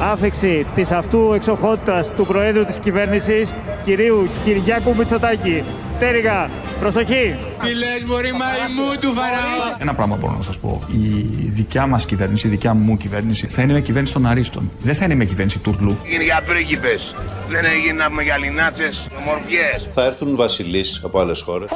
άφηξη της αυτού εξοχότητας του Προέδρου της κυβέρνησης, κυρίου Κυριάκου Μητσοτάκη. Τέριγα, προσοχή! Τι λες μωρή μαϊμού του Φαραώ. Ένα πράγμα μπορώ να σας πω. Η δικιά μας κυβέρνηση, η δικιά μου κυβέρνηση θα είναι μια κυβέρνηση των αρίστων. Δεν θα είναι μια κυβέρνηση τουρλού. Είναι για πρίγκιπες. Δεν έγινε να πούμε για λινάτσες, ομορφιές. Θα έρθουν βασιλείς από άλλες χώρες.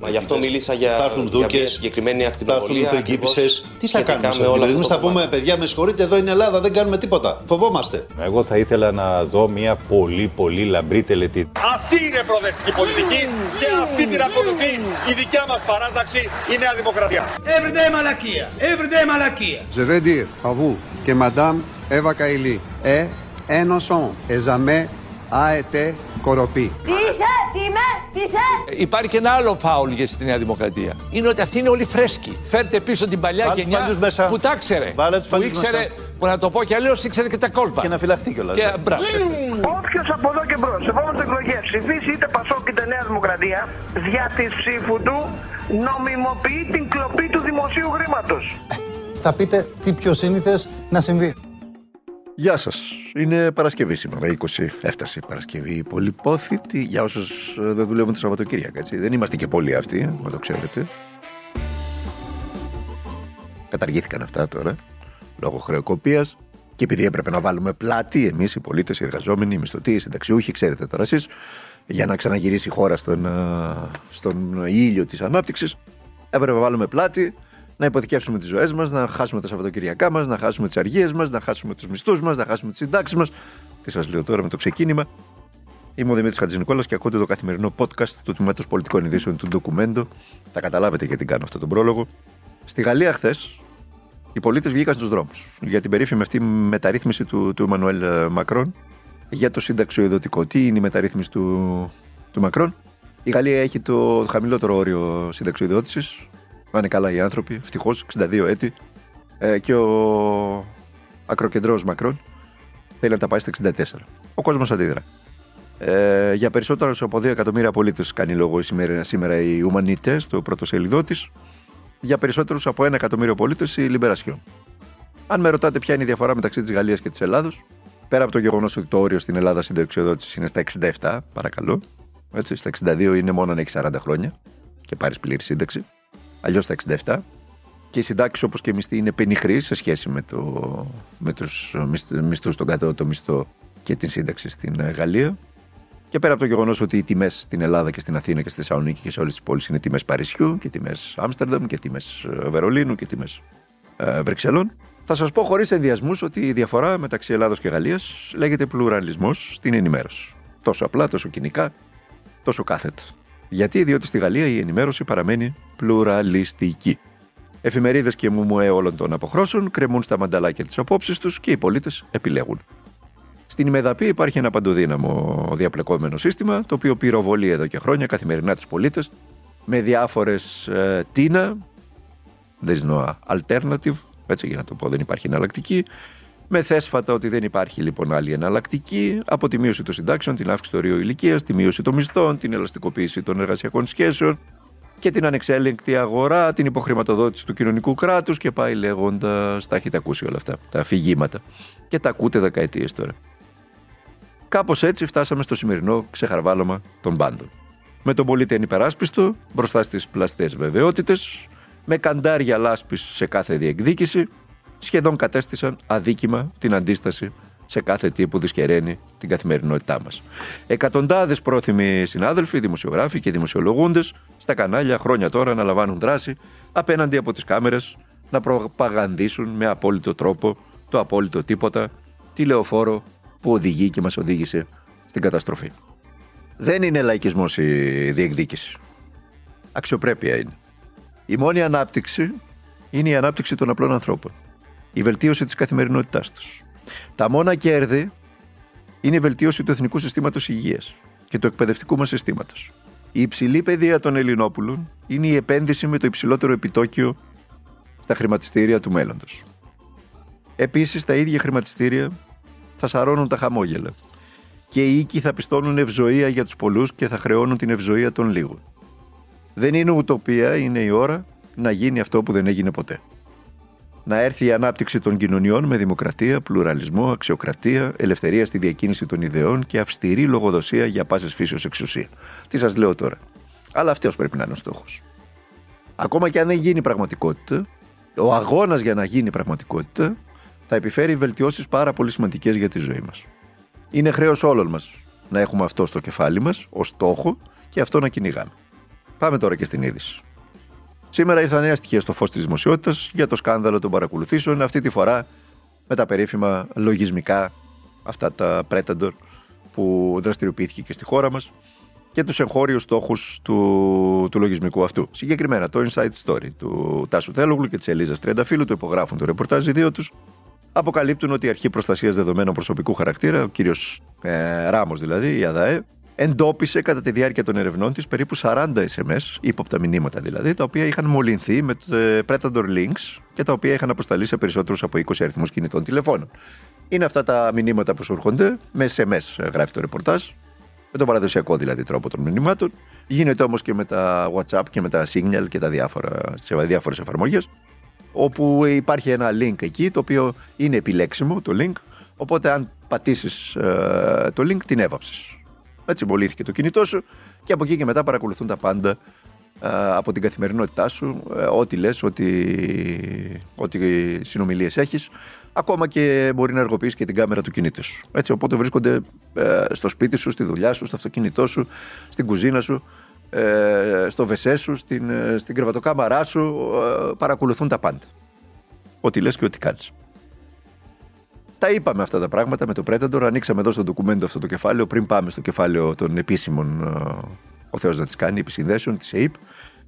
Μα γι' αυτό μίλησα για, Θα έρθουν για μια δούκες, συγκεκριμένη θα ακτινοβολία. έρθουν πριγκίπισσες. Τι θα κάνουμε με όλα Εμείς θα πούμε, παιδιά, με συγχωρείτε, εδώ είναι Ελλάδα, δεν κάνουμε τίποτα. Φοβόμαστε. Εγώ θα ήθελα να δω μια πολύ πολύ λαμπρή τελετή. Αυτή είναι προοδευτική πολιτική και αυτή την ακολουθεί η δικιά μας παράταξη, η Νέα Δημοκρατία. Everyday μαλακία. Everyday μαλακία. Je veux dire à vous que Madame Eva Kaili est innocente et jamais a été corrompue. Τι είσαι, τι είμαι, τι είσαι; Υπάρχει και ένα άλλο φάουλ για στη Νέα Δημοκρατία. Είναι ότι αυτοί είναι όλοι φρέσκοι. Φέρτε πίσω την παλιά Βάλε τους γενιά παλιούς μέσα. που τα ξέρε. Βάλε τους που παλιούς ήξερε, μέσα. που να το πω κι αλλιώς, ήξερε και τα κόλπα. Και να φυλαχτεί κιόλας. Και, μπράβο. Όποιος από εδώ και μπρος, σε επόμενες εκλογές ψηφίσει είτε Πασόκ είτε Νέα Δημοκρατία, δια της ψήφου του νομιμοποιεί την κλοπή του δημοσίου χρήματος. Θα πείτε τι πιο σύνηθες να συμβεί. Γεια σας. Είναι Παρασκευή σήμερα, 20. Έφτασε η Παρασκευή. Πολυπόθητη για όσους δεν δουλεύουν το Σαββατοκύριακο. Έτσι. Δεν είμαστε και πολλοί αυτοί, να το ξέρετε. Καταργήθηκαν αυτά τώρα, λόγω χρεοκοπίας. Και επειδή έπρεπε να βάλουμε πλάτη, εμείς οι πολίτες, οι εργαζόμενοι, οι μισθωτοί, οι συνταξιούχοι, ξέρετε τώρα εσείς, για να ξαναγυρίσει η χώρα στον, α, στον ήλιο της ανάπτυξης, έπρεπε να βάλουμε πλάτη, να υποθηκεύσουμε τις ζωές μας, να χάσουμε τα Σαββατοκυριακά μας, να χάσουμε τις αργίες μας, να χάσουμε τους μισθούς μας, να χάσουμε τις συντάξεις μας. Τι σας λέω τώρα με το ξεκίνημα. Είμαι ο Δημήτρης Χατζηνικόλας και ακούτε το καθημερινό podcast του Τμήματος Πολιτικών Ειδήσεων του Ντοκουμέντο. Θα καταλάβετε γιατί κάνω αυτόν τον πρόλογο. Στη Γαλλία, χθες, οι πολίτες βγήκαν στους δρόμους για την περίφημη αυτή μεταρρύθμιση του, του Εμμανουέλ ε, Μακρόν για το συνταξιοδοτικό. Τι είναι η μεταρρύθμιση του, του Μακρόν. Η Γαλλία έχει το χαμηλότερο όριο συνταξιοδότησης. Να είναι καλά οι άνθρωποι, ευτυχώς, 62 έτη. Ε, και ο ακροκεντρός Μακρόν θέλει να τα πάει στα 64. Ο κόσμος αντίδρα. Ε, για περισσότερους από 2 εκατομμύρια πολίτες κάνει λόγο σήμερα, σήμερα η Ουμανιτέ, το πρωτοσέλιδό της. Για περισσότερους από 1 εκατομμύριο πολίτες η Λιμπερασιόν. Αν με ρωτάτε ποια είναι η διαφορά μεταξύ της Γαλλίας και της Ελλάδος, πέρα από το γεγονός ότι το όριο στην Ελλάδα συνταξιοδότησης είναι στα 67, παρακαλώ. Έτσι, στα 62 είναι μόνο αν έχεις 40 χρόνια και πάρεις πλήρη σύνταξη. Αλλιώς στα 67. Και οι συντάξεις όπως και οι μισθοί είναι πενιχροί σε σχέση με, το, με τους μισθούς στον κατώτατο μισθό και την σύνταξη στην ε, Γαλλία. Και πέρα από το γεγονός ότι οι τιμές στην Ελλάδα και στην Αθήνα και στη Θεσσαλονίκη και σε όλες τις πόλεις είναι τιμές Παρισιού και τιμές Άμστερνταμ και τιμές Βερολίνου και τιμές ε, Βρυξελών, θα σας πω χωρίς ενδιασμούς ότι η διαφορά μεταξύ Ελλάδος και Γαλλίας λέγεται πλουραλισμός στην ενημέρωση. Τόσο απλά, τόσο κοινικά, τόσο κάθετα. Γιατί, διότι στη Γαλλία η ενημέρωση παραμένει πλουραλιστική. Εφημερίδες και μουμουέ όλων των αποχρώσεων κρεμούν στα μανταλάκια τι απόψεις τους και οι πολίτες επιλέγουν. Στην ημεδαπή υπάρχει ένα παντοδύναμο διαπλεκόμενο σύστημα, το οποίο πυροβολεί εδώ και χρόνια καθημερινά τους πολίτες με διάφορες ε, τίνα. There's no alternative, έτσι για να το πω, δεν υπάρχει εναλλακτική. Με θέσφατα ότι δεν υπάρχει λοιπόν άλλη εναλλακτική, από τη μείωση των συντάξεων, την αύξηση του ορίου ηλικίας, τη μείωση των μισθών, την ελαστικοποίηση των εργασιακών σχέσεων και την ανεξέλεγκτη αγορά, την υποχρηματοδότηση του κοινωνικού κράτους και πάει λέγοντας. Τα έχετε ακούσει όλα αυτά, τα αφηγήματα. Και τα ακούτε δεκαετίες τώρα. Κάπως έτσι φτάσαμε στο σημερινό ξεχαρβάλωμα των πάντων. Με τον πολίτη ανυπεράσπιστο, μπροστά στις πλαστές βεβαιότητες, με καντάρια λάσπης σε κάθε διεκδίκηση, σχεδόν κατέστησαν αδίκημα την αντίσταση σε κάθε τι που δυσκεραίνει την καθημερινότητά μας. Εκατοντάδες πρόθυμοι συνάδελφοι, δημοσιογράφοι και δημοσιολογούντες στα κανάλια χρόνια τώρα να λαμβάνουν δράση απέναντι από τις κάμερες να προπαγανδίσουν με απόλυτο τρόπο το απόλυτο τίποτα τη λεωφόρο που οδηγεί και μας οδήγησε στην καταστροφή. Δεν είναι λαϊκισμός η διεκδίκηση. Αξιοπρέπεια είναι. Η μόνη ανάπτυξη είναι η ανάπτυξη των απλών ανθρώπων. Η βελτίωση της καθημερινότητάς τους. Τα μόνα κέρδη είναι η βελτίωση του εθνικού συστήματος υγείας και του εκπαιδευτικού μας συστήματος. Η υψηλή παιδεία των Ελληνόπουλων είναι η επένδυση με το υψηλότερο επιτόκιο στα χρηματιστήρια του μέλλοντος. Επίσης, τα ίδια χρηματιστήρια θα σαρώνουν τα χαμόγελα και οι οίκοι θα πιστώνουν ευζοία για τους πολλούς και θα χρεώνουν την ευζοία των λίγων. Δεν είναι ουτοπία, είναι η ώρα να γίνει αυτό που δεν έγινε ποτέ. Να έρθει η ανάπτυξη των κοινωνιών με δημοκρατία, πλουραλισμό, αξιοκρατία, ελευθερία στη διακίνηση των ιδεών και αυστηρή λογοδοσία για πάσες φύσεως εξουσία. Τι σας λέω τώρα. Αλλά αυτός πρέπει να είναι ο στόχος. Ακόμα και αν δεν γίνει πραγματικότητα, ο αγώνας για να γίνει πραγματικότητα θα επιφέρει βελτιώσεις πάρα πολύ σημαντικές για τη ζωή μας. Είναι χρέος όλων μας να έχουμε αυτό στο κεφάλι μας, ως στόχο και αυτό να κυνηγάμε. Πάμε τώρα και στην είδηση. Σήμερα ήρθαν νέα στοιχεία στο φως της δημοσιότητας για το σκάνδαλο των παρακολουθήσεων, αυτή τη φορά με τα περίφημα λογισμικά, αυτά τα Predator που δραστηριοποιήθηκε και στη χώρα μας και τους εγχώριους στόχους του, του λογισμικού αυτού. Συγκεκριμένα το Inside Story του Τάσου Τέλογλου και της Ελίζας Τριανταφύλου, το υπογράφουν το ρεπορτάζ οι δύο τους, αποκαλύπτουν ότι η Αρχή Προστασίας Δεδομένων Προσωπικού Χαρακτήρα, ο κύριος ε, Ράμος δηλαδή, η ΑΔΑΕ, εντόπισε κατά τη διάρκεια των ερευνών της περίπου 40 SMS, ύποπτα μηνύματα δηλαδή, τα οποία είχαν μολυνθεί με το ε, Predator Links και τα οποία είχαν αποσταλεί σε περισσότερους από 20 αριθμούς κινητών τηλεφώνων. Είναι αυτά τα μηνύματα που σου έρχονται με SMS, γράφει το ρεπορτάζ, με τον παραδοσιακό δηλαδή τρόπο των μηνυμάτων. Γίνεται όμως και με τα WhatsApp και με τα Signal και τα διάφορα, σε διάφορες εφαρμογές, όπου υπάρχει ένα link εκεί το οποίο είναι επιλέξιμο το link. Οπότε, αν πατήσεις ε, το link, την έβαψες. Έτσι μπολήθηκε το κινητό σου και από εκεί και μετά παρακολουθούν τα πάντα ε, από την καθημερινότητά σου, ε, ό,τι λες, ό,τι, ό,τι συνομιλίες έχεις. Ακόμα και μπορεί να ενεργοποιήσει και την κάμερα του κινητού σου. Έτσι, οπότε βρίσκονται ε, στο σπίτι σου, στη δουλειά σου, στο αυτοκίνητό σου, στην κουζίνα σου, στο βεσέ σου, στην, στην κρεβατοκάμαρά σου. παρακολουθούν τα πάντα. Ό,τι λες και ό,τι κάνεις. Τα είπαμε αυτά τα πράγματα με το Predator. Ανοίξαμε εδώ στο ντοκουμέντο αυτό το κεφάλαιο πριν πάμε στο κεφάλαιο των επίσημων ε, ο Θεός να τις κάνει, επισυνδέσεων της ΕΕΠ.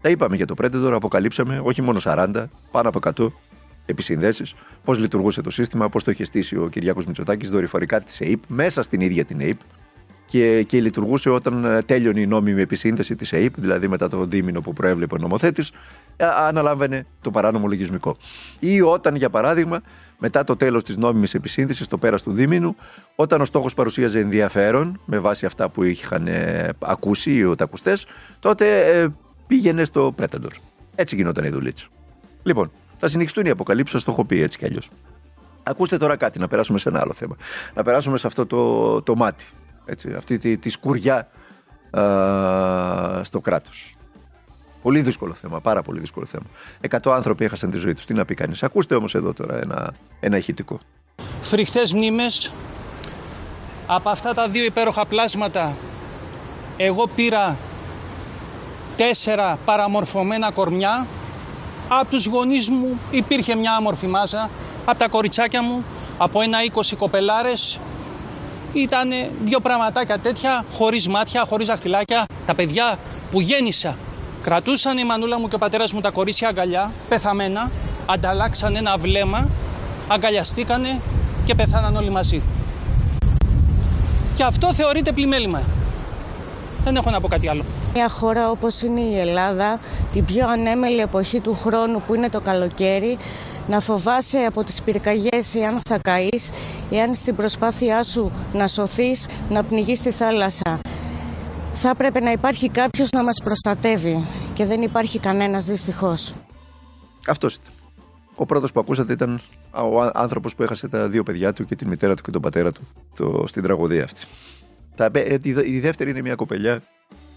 Τα είπαμε για το Predator, αποκαλύψαμε όχι μόνο 40, πάνω από 100 επισυνδέσεις, πώς λειτουργούσε το σύστημα, πώς το είχε στήσει ο Κυριάκος Μητσοτάκης δορυφορικά της ΕΕΠ, μέσα στην ίδια την ΕΕΠ και, και λειτουργούσε όταν ε, τέλειωνε η νόμιμη επισύνδεση της ΕΕΠ, δηλαδή μετά το δίμηνο που προέβλεπε ο νομοθέτης, ε, αναλάμβανε το παράνομο λογισμικό. Ή όταν, για παράδειγμα, μετά το τέλος της νόμιμης επισύνδεσης, το πέρας του δίμηνου, όταν ο στόχος παρουσίαζε ενδιαφέρον με βάση αυτά που είχαν ε, ακούσει οι οτακουστές, τότε ε, πήγαινε στο Predator. Έτσι γινόταν η δουλίτσα. Λοιπόν, θα συνεχιστούν οι αποκαλύψεις, σα το έχω πει έτσι κι αλλιώς. Ακούστε τώρα κάτι, να περάσουμε σε ένα άλλο θέμα. Να περάσουμε σε αυτό το, το μάτι. Έτσι, αυτή τη, τη σκουριά α, στο κράτος. Πολύ δύσκολο θέμα, πάρα πολύ δύσκολο θέμα. Εκατό άνθρωποι έχασαν τη ζωή τους. Τι να πει κανείς. Ακούστε όμως εδώ τώρα ένα, ένα ηχητικό. Φρικτές μνήμες. Από αυτά τα δύο υπέροχα πλάσματα, εγώ πήρα τέσσερα παραμορφωμένα κορμιά. Από τους γονείς μου υπήρχε μια άμορφη μάζα. Από τα κοριτσάκια μου, από ένα είκοσι κοπελάρες, ήταν δύο πραγματάκια τέτοια, χωρίς μάτια, χωρίς δαχτυλάκια. Τα παιδιά που γέννησα Κρατούσαν η μανούλα μου και ο πατέρας μου τα κορίτσια αγκαλιά, πεθαμένα, ανταλλάξαν ένα βλέμμα, αγκαλιαστήκανε και πεθάναν όλοι μαζί. Και αυτό θεωρείται πλημέλημα. Δεν έχω να πω κάτι άλλο. Μια χώρα όπως είναι η Ελλάδα, την πιο ανέμελη εποχή του χρόνου που είναι το καλοκαίρι, να φοβάσαι από τις πυρκαγιές εάν θα καείς, εάν στην προσπάθειά σου να σωθείς, να πνιγείς στη θάλασσα θα έπρεπε να υπάρχει κάποιος να μας προστατεύει και δεν υπάρχει κανένας δυστυχώς. Αυτός ήταν. Ο πρώτος που ακούσατε ήταν ο άνθρωπος που έχασε τα δύο παιδιά του και τη μητέρα του και τον πατέρα του το, στην τραγωδία αυτή. Τα, ε, η δεύτερη είναι μια κοπελιά.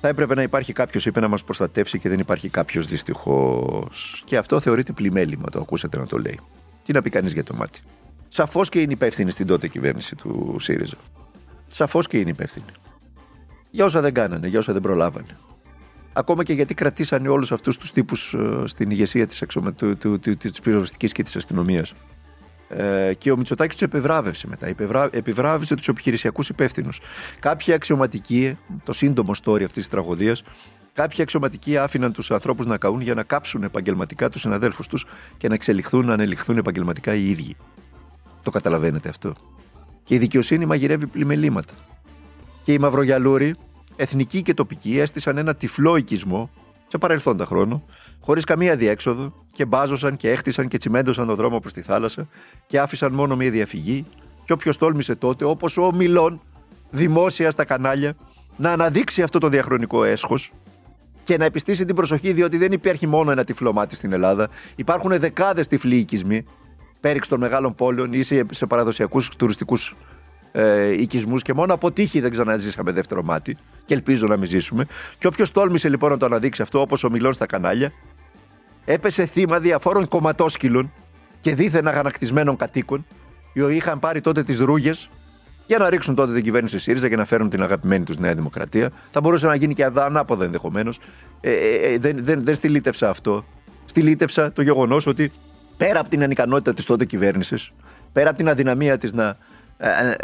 Θα έπρεπε να υπάρχει κάποιος, είπε, να μας προστατεύσει και δεν υπάρχει κάποιος δυστυχώς. Και αυτό θεωρείται πλημέλημα, το ακούσατε να το λέει. Τι να πει κανείς για το μάτι. Σαφώς και είναι υπεύθυνη στην τότε κυβέρνηση του ΣΥΡΙΖΑ. Σαφώς και είναι υπεύθυνη για όσα δεν κάνανε, για όσα δεν προλάβανε. Ακόμα και γιατί κρατήσανε όλους αυτούς τους τύπους ε, στην ηγεσία της πυροσβεστική και της αστυνομίας. Ε, και ο Μητσοτάκης του επιβράβευσε μετά. Επιβράβευσε τους επιχειρησιακούς υπεύθυνους. Κάποιοι αξιωματικοί, το σύντομο story αυτής της τραγωδίας, κάποιοι αξιωματικοί άφηναν τους ανθρώπους να καούν για να κάψουν επαγγελματικά τους συναδέλφους τους και να εξελιχθούν, να ανελιχθούν επαγγελματικά οι ίδιοι. Το καταλαβαίνετε αυτό. Και η δικαιοσύνη μαγειρεύει πλημελήματα και οι Μαυρογιαλούροι, εθνικοί και τοπικοί, έστησαν ένα τυφλό οικισμό σε παρελθόντα χρόνο, χωρίς καμία διέξοδο, και μπάζωσαν και έχτισαν και τσιμέντωσαν τον δρόμο προς τη θάλασσα και άφησαν μόνο μία διαφυγή. Και όποιος τόλμησε τότε, όπως ο Μιλών, δημόσια στα κανάλια, να αναδείξει αυτό το διαχρονικό έσχος και να επιστήσει την προσοχή, διότι δεν υπάρχει μόνο ένα τυφλό μάτι στην Ελλάδα. Υπάρχουν δεκάδες τυφλοί οικισμοί πέριξ των μεγάλων πόλεων ή σε, σε παραδοσιακούς τουριστικούς ε, οικισμούς και μόνο από τύχη δεν ξαναζήσαμε δεύτερο μάτι και ελπίζω να μην ζήσουμε. Και όποιος τόλμησε λοιπόν να το αναδείξει αυτό, όπως ο Μιλόν στα κανάλια, έπεσε θύμα διαφόρων κομματόσκυλων και δίθεν αγανακτισμένων κατοίκων, οι οποίοι είχαν πάρει τότε τις ρούγες για να ρίξουν τότε την κυβέρνηση ΣΥΡΙΖΑ και να φέρουν την αγαπημένη τους Νέα Δημοκρατία. Θα μπορούσε να γίνει και ανάποδα ενδεχομένως. Ε, ε, ε, δεν, δεν, δεν στυλίτευσα αυτό. Στυλίτευσα το γεγονός ότι πέρα από την ανικανότητα της τότε κυβέρνησης, πέρα από την αδυναμία της να, ε,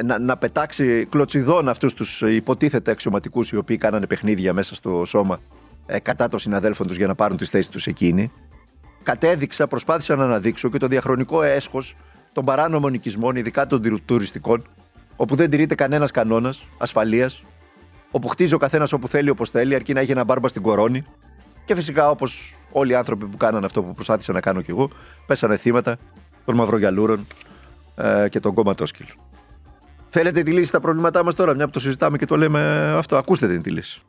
να, να πετάξει κλωτσιδών αυτούς τους υποτίθεται αξιωματικούς οι οποίοι κάνανε παιχνίδια μέσα στο σώμα ε, κατά των συναδέλφων τους για να πάρουν τις θέσεις τους εκείνοι. Κατέδειξα, προσπάθησα να αναδείξω και το διαχρονικό έσχος των παράνομων οικισμών, ειδικά των τουρ- τουριστικών, όπου δεν τηρείται κανένας κανόνας ασφαλείας, όπου χτίζει ο καθένας όπου θέλει, όπως θέλει, αρκεί να έχει ένα μπάρμπα στην κορώνη. Και φυσικά, όπως όλοι οι άνθρωποι που κάνανε αυτό που προσπάθησα να κάνω κι εγώ, πέσανε θύματα των μαυρογιαλούρων ε, και των κομματόσκυλων. Θέλετε τη λύση στα προβλήματά μας τώρα, μια που το συζητάμε και το λέμε αυτό. Ακούστε την τη λύση.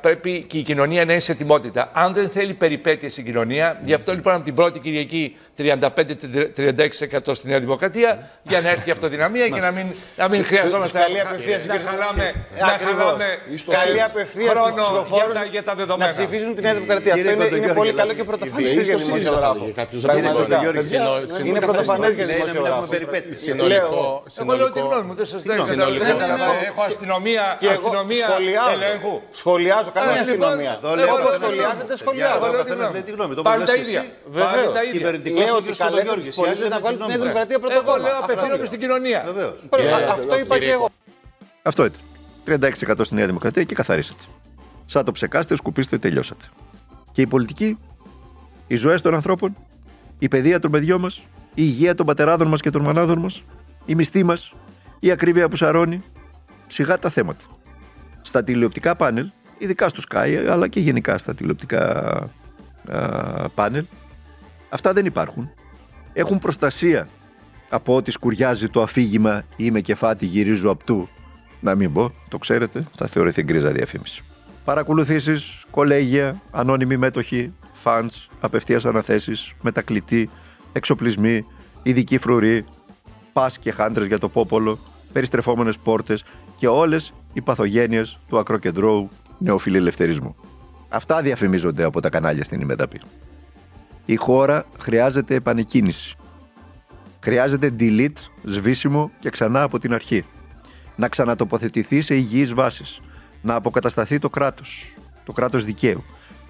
Πρέπει και η κοινωνία να είναι σε ετοιμότητα. Αν δεν θέλει περιπέτειες στην κοινωνία, γι' αυτό λοιπόν από την πρώτη Κυριακή 35-36% στη Νέα Δημοκρατία, για να έρθει η αυτοδυναμία και να μην, να μην χρειαζόμαστε Καλή απευθείας να χαλάμε, Ε, να ακριβώς. χαλάμε Καλή απευθείας στους χρόνο για ψηφοφόρους τα, για τα δεδομένα. να ψηφίσουν τη Νέα Δημοκρατία. Αυτό είναι, είναι πολύ καλό και πρωτοφανές για δημοσιογράφο. Πραγματικά. Είναι πρωτοφανές για δημοσιογράφο. Συνολικό, Εγώ λέω τη γνώμη μου, δεν σας λέω. Συνολικό. Δεν καταλαβαίνω. Έχω αστυνομία, Και εγώ αστυνομία σχολιάζω. Ελέγχου. Σχολιάζω καμία Ε, αστυνομία. λοιπόν, εγώ Όπως λέω τη σχολιάζετε, γνώμη. σχολιάζω. Εγώ λέω τη καθένας γνώμη. λέει τη γνώμη του. Πάλι Όπως τα λες ίδια. εσύ, Πάλι Βεβαίως. τα ίδια. Κυβερνητικός Λέω ο ότι κ. καλέσατε Κολογιώργης, τους οι άλλοι πολίτες να λένε βγάλουν τη τη Νέα γνώμη. Δημοκρατία πρώτο Εγώ κόμμα. λέω Αυτό απευθύνομαι λέω. στην κοινωνία. Βεβαίως. Α- Αυτό είπα και εγώ. Αυτό ήταν. 36% στη Νέα Δημοκρατία και καθαρίσατε. Σαν το ψεκάστε, σκουπίστε, τελειώσατε. Και η πολιτική, οι ζωές των ανθρώπων, η παιδεία των παιδιών μας, η υγεία των πατεράδων μας και των μανάδων μας, η μισθή μας, η ακρίβεια που σαρώνει. Σιγά τα θέματα. Στα τηλεοπτικά πάνελ, ειδικά στο Sky, αλλά και γενικά στα τηλεοπτικά α, πάνελ, αυτά δεν υπάρχουν. Έχουν προστασία από ό,τι σκουριάζει το αφήγημα «Είμαι κεφάτη, γυρίζω απ' του». Να μην πω, το ξέρετε, θα θεωρηθεί γκρίζα διαφήμιση. Παρακολουθήσεις, κολέγια, ανώνυμοι μέτοχοι, φαντς, απευθείας αναθέσεις, μετακλητοί, εξοπλισμοί, ειδικοί φρουροί, πας και χάντρες για το πόπολο, περιστρεφόμενες πόρτες και όλες οι παθογένειες του ακροκεντρώου νεοφιλελευθερισμού. Αυτά διαφημίζονται από τα κανάλια στην ημεταπή. Η χώρα χρειάζεται επανεκκίνησης. Χρειάζεται delete, σβήσιμο και ξανά από την αρχή. Να ξανατοποθετηθεί σε υγιείς βάσεις. Να αποκατασταθεί το κράτος, το κράτος δικαίου.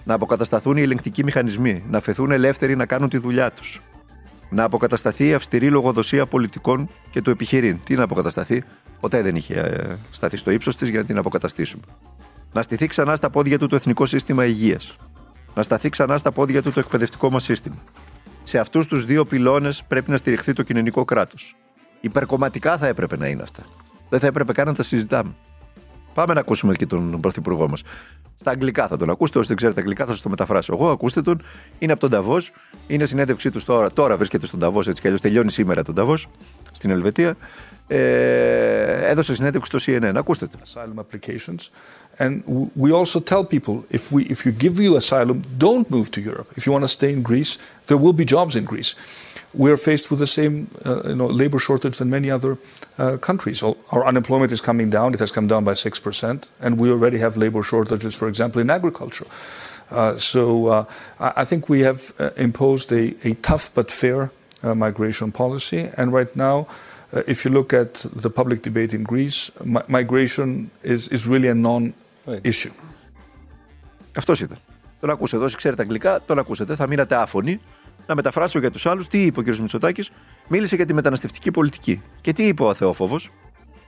Να αποκατασταθούν οι ελεγκτικοί μηχανισμοί, να φεθούν ελεύθεροι να κάνουν τη δουλειά τους. Να αποκατασταθεί η αυστηρή λογοδοσία πολιτικών και του επιχειρήν. Τι να αποκατασταθεί, ποτέ δεν είχε ε, σταθεί στο ύψος της για να την αποκαταστήσουμε. Να στηθεί ξανά στα πόδια του το εθνικό σύστημα υγείας. Να σταθεί ξανά στα πόδια του το εκπαιδευτικό μας σύστημα. Σε αυτούς τους δύο πυλώνες πρέπει να στηριχθεί το κοινωνικό κράτος. Υπερκομματικά θα έπρεπε να είναι αυτά. Δεν θα έπρεπε καν να τα συζητάμε. Πάμε να ακούσουμε και τον πρωθυπουργό μας. Στα αγγλικά θα τον ακούσετε. Όσοι δεν ξέρετε αγγλικά, θα σας το μεταφράσω εγώ. Ακούστε τον. Είναι από τον Ταβό. Είναι συνέντευξή του τώρα. Τώρα βρίσκεται στον Ταβό έτσι κι αλλιώς. Τελειώνει σήμερα τον Ταβό στην Ελβετία. Ε, έδωσε συνέντευξη στο CNN. Ακούστε τον. asylum applications. And w- we also tell people if, we, if you give you asylum, don't move to Europe. If you want to stay in Greece, there will be jobs in Greece. We're faced with the same uh, you know, labor shortage than many other uh, countries. Our our unemployment is coming down. It has come down by 6%. And we already have labor shortages, for example, in agriculture. Uh, so uh, I I think we have uh, imposed a, a tough but fair uh, migration policy. And right now, uh, if you look at the public debate in Greece, mi- migration is, is really a non-issue. Αυτός ήταν. Τον ακούσετε. Όσοι ξέρετε αγγλικά, τον ακούσετε. Θα μείνατε άφωνοι. Να μεταφράσω για τους άλλους τι είπε ο κ. Μητσοτάκης; Μίλησε για τη μεταναστευτική πολιτική. Και τι είπε ο Αθεόφοβος;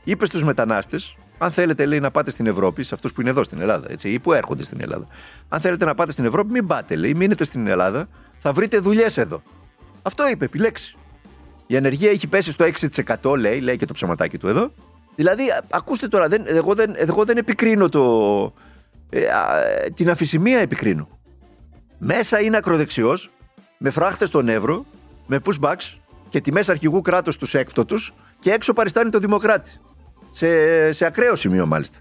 Είπε στους μετανάστες, αν θέλετε λέει, να πάτε στην Ευρώπη, σε αυτούς που είναι εδώ στην Ελλάδα, έτσι, ή που έρχονται στην Ελλάδα. Αν θέλετε να πάτε στην Ευρώπη, μην πάτε, λέει, μείνετε στην Ελλάδα, θα βρείτε δουλειές εδώ. Αυτό είπε, επιλέξει. Η ανεργία έχει πέσει στο 6%, λέει, λέει και το ψαματάκι του εδώ. Δηλαδή, α- ακούστε τώρα, δεν, εγώ, δεν, εγώ δεν επικρίνω το, ε, α, ε, την αφησιμία επικρίνω. Μέσα είναι ακροδεξιός, με φράχτες στον Εύρο, με pushbacks και τιμές αρχηγού κράτους τους έκπτωτους και έξω παριστάνει το Δημοκράτη. Σε, σε ακραίο σημείο μάλιστα.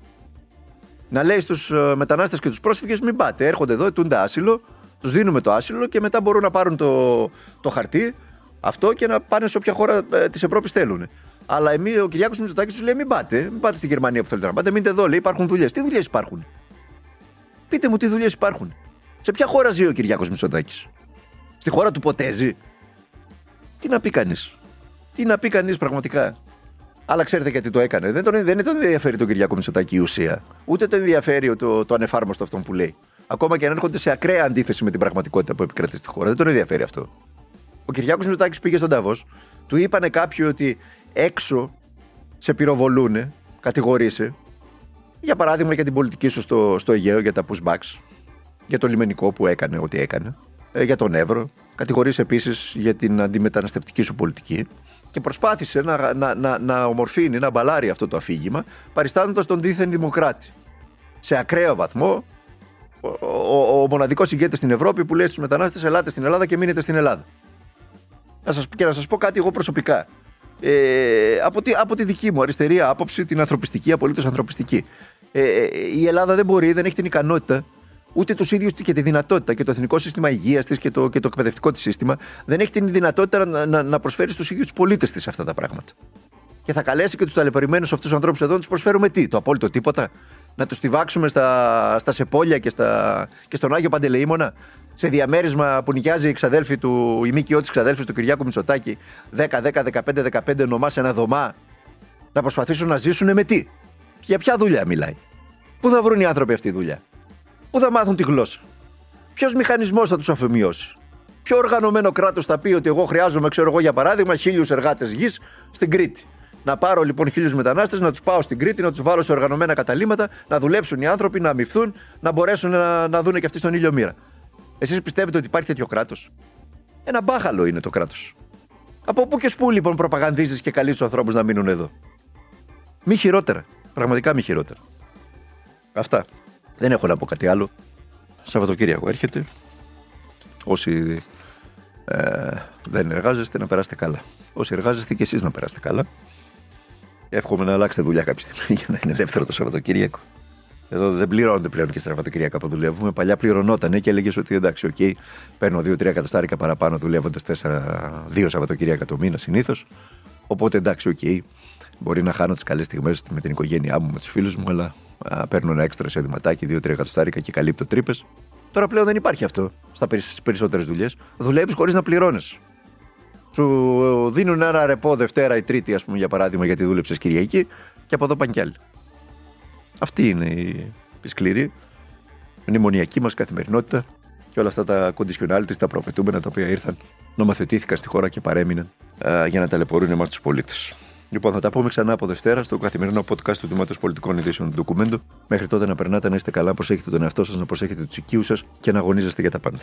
Να λέει στους μετανάστες και τους πρόσφυγες: Μην πάτε, έρχονται εδώ, ετούνται άσυλο, τους δίνουμε το άσυλο και μετά μπορούν να πάρουν το, το χαρτί Αυτό και να πάνε σε όποια χώρα ε, της Ευρώπης θέλουν. Αλλά εμεί, ο Κυριάκος Μητσοτάκης τους λέει: Μην πάτε, μην πάτε στη Γερμανία που θέλετε να πάτε, μείνετε εδώ. Λέει: Υπάρχουν δουλειές. Τι δουλειές υπάρχουν; Πείτε μου τι δουλειές υπάρχουν. Σε ποια χώρα ζει ο Κυριάκος Μητσοτάκης; Στη χώρα του ποτέ ζει; Τι να πει κανείς; Τι να πει κανείς πραγματικά; Αλλά ξέρετε γιατί το έκανε. Δεν τον, δεν τον ενδιαφέρει τον Κυριάκο Μητσοτάκη η ουσία. Ούτε τον ενδιαφέρει το, το ανεφάρμοστο αυτό που λέει. Ακόμα και αν έρχονται σε ακραία αντίθεση με την πραγματικότητα που επικρατεί στη χώρα. Δεν τον ενδιαφέρει αυτό. Ο Κυριάκος Μητσοτάκης πήγε στον Ταβός, του είπανε κάποιοι ότι έξω σε πυροβολούνε, κατηγορείσαι. Για παράδειγμα για την πολιτική σου στο, στο Αιγαίο, για τα pushbacks, για το λιμενικό που έκανε ό,τι έκανε, ε, για τον Εύρο. Κατηγορείσαι επίσης για την αντιμεταναστευτική σου πολιτική και προσπάθησε να, να, να, να ομορφύνει, να μπαλάρει αυτό το αφήγημα, παριστάνοντας τον δίθεν δημοκράτη. Σε ακραίο βαθμό, ο, ο, ο μοναδικός ηγέτης στην Ευρώπη που λέει στους μετανάστες: Ελάτε στην Ελλάδα και μείνετε στην Ελλάδα. Να σας, και να σας πω κάτι εγώ προσωπικά. Ε, από, τη, από τη δική μου αριστερή άποψη, την ανθρωπιστική, απολύτως ανθρωπιστική. Ε, ε, η Ελλάδα δεν μπορεί, δεν έχει την ικανότητα ούτε τους ίδιους και τη δυνατότητα και το εθνικό σύστημα υγείας της και το, και το εκπαιδευτικό της σύστημα δεν έχει την δυνατότητα να, να, να προσφέρει στους ίδιους τους πολίτες της αυτά τα πράγματα. Και θα καλέσει και τους ταλαιπωρημένους αυτούς του ανθρώπους εδώ να τους προσφέρουμε τι, το απόλυτο τίποτα; Να τους τυβάξουμε στα, στα Σεπόλια και, στα, και στον Άγιο Παντελεήμονα, σε διαμέρισμα που νοικιάζει η ξαδέλφη του, η μήκυό της ξαδέλφης του Κυριάκου Μητσοτάκη, 10, 10, 15, 15 νομάς σε ένα δωμά, να προσπαθήσουν να ζήσουν με τι; Για ποια δουλειά μιλάει; Πού θα βρουν οι άνθρωποι αυτή τη δουλειά; Πού θα μάθουν τη γλώσσα; Ποιος μηχανισμός θα τους αφημιώσει. Ποιο οργανωμένο κράτος θα πει ότι εγώ χρειάζομαι, ξέρω εγώ για παράδειγμα, χίλιους εργάτες γης στην Κρήτη; Να πάρω λοιπόν χίλιους μετανάστες, να τους πάω στην Κρήτη, να τους βάλω σε οργανωμένα καταλήμματα, να δουλέψουν οι άνθρωποι, να αμυφθούν, να μπορέσουν να, να δουν και αυτοί στον ήλιο μοίρα. Εσείς πιστεύετε ότι υπάρχει τέτοιο κράτος; Ένα μπάχαλο είναι το κράτος. Από πού και σπού λοιπόν προπαγανδίζεις και καλείς τους ανθρώπους να μείνουν εδώ; Μη χειρότερα. Πραγματικά μη χειρότερα. Αυτά. Δεν έχω να πω κάτι άλλο. Σαββατοκύριακο έρχεται. Όσοι ε, δεν εργάζεστε, να περάσετε καλά. Όσοι εργάζεστε και εσείς να περάσετε καλά. Εύχομαι να αλλάξετε δουλειά κάποια στιγμή για να είναι ελεύθερο το Σαββατοκύριακο. Εδώ δεν πληρώνονται πλέον και στα Σαββατοκύριακα που δουλεύουμε. Παλιά πληρωνόταν και έλεγες ότι εντάξει, ΟΚ, okay, παίρνω 2-3 εκατοστάρικα παραπάνω δουλεύοντας 2 Σαββατοκύριακα το μήνα συνήθως. Οπότε εντάξει, ΟΚ, okay, μπορεί να χάνω τις καλές στιγμές με την οικογένειά μου, με τους φίλους μου, αλλά α, παίρνω ένα έξτρα εισοδηματάκι, 2-3 εκατοστάρικα και καλύπτω τρύπες. Τώρα πλέον δεν υπάρχει αυτό στις περισσότερες δουλειές. Δουλεύεις χωρίς να πληρώνει. Σου δίνουν ένα ρεπό Δευτέρα ή Τρίτη, ας πούμε, για παράδειγμα, γιατί δούλεψες Κυριακή και από εδώ πάνε κι άλλοι. Αυτή είναι η, η σκληρή μνημονιακή μας καθημερινότητα και όλα αυτά τα conditionalities, τα προαπαιτούμενα τα οποία ήρθαν, νομοθετήθηκαν στη χώρα και παρέμειναν α, για να ταλαιπωρούν εμάς τους πολίτες. Λοιπόν, θα τα πούμε ξανά από Δευτέρα στο καθημερινό podcast του Τμήματος Πολιτικών Ειδήσεων του Ντοκουμέντου. Μέχρι τότε να περνάτε να είστε καλά, προσέχετε τον εαυτό σας, να προσέχετε τους οικείους σας και να αγωνίζεστε για τα πάντα.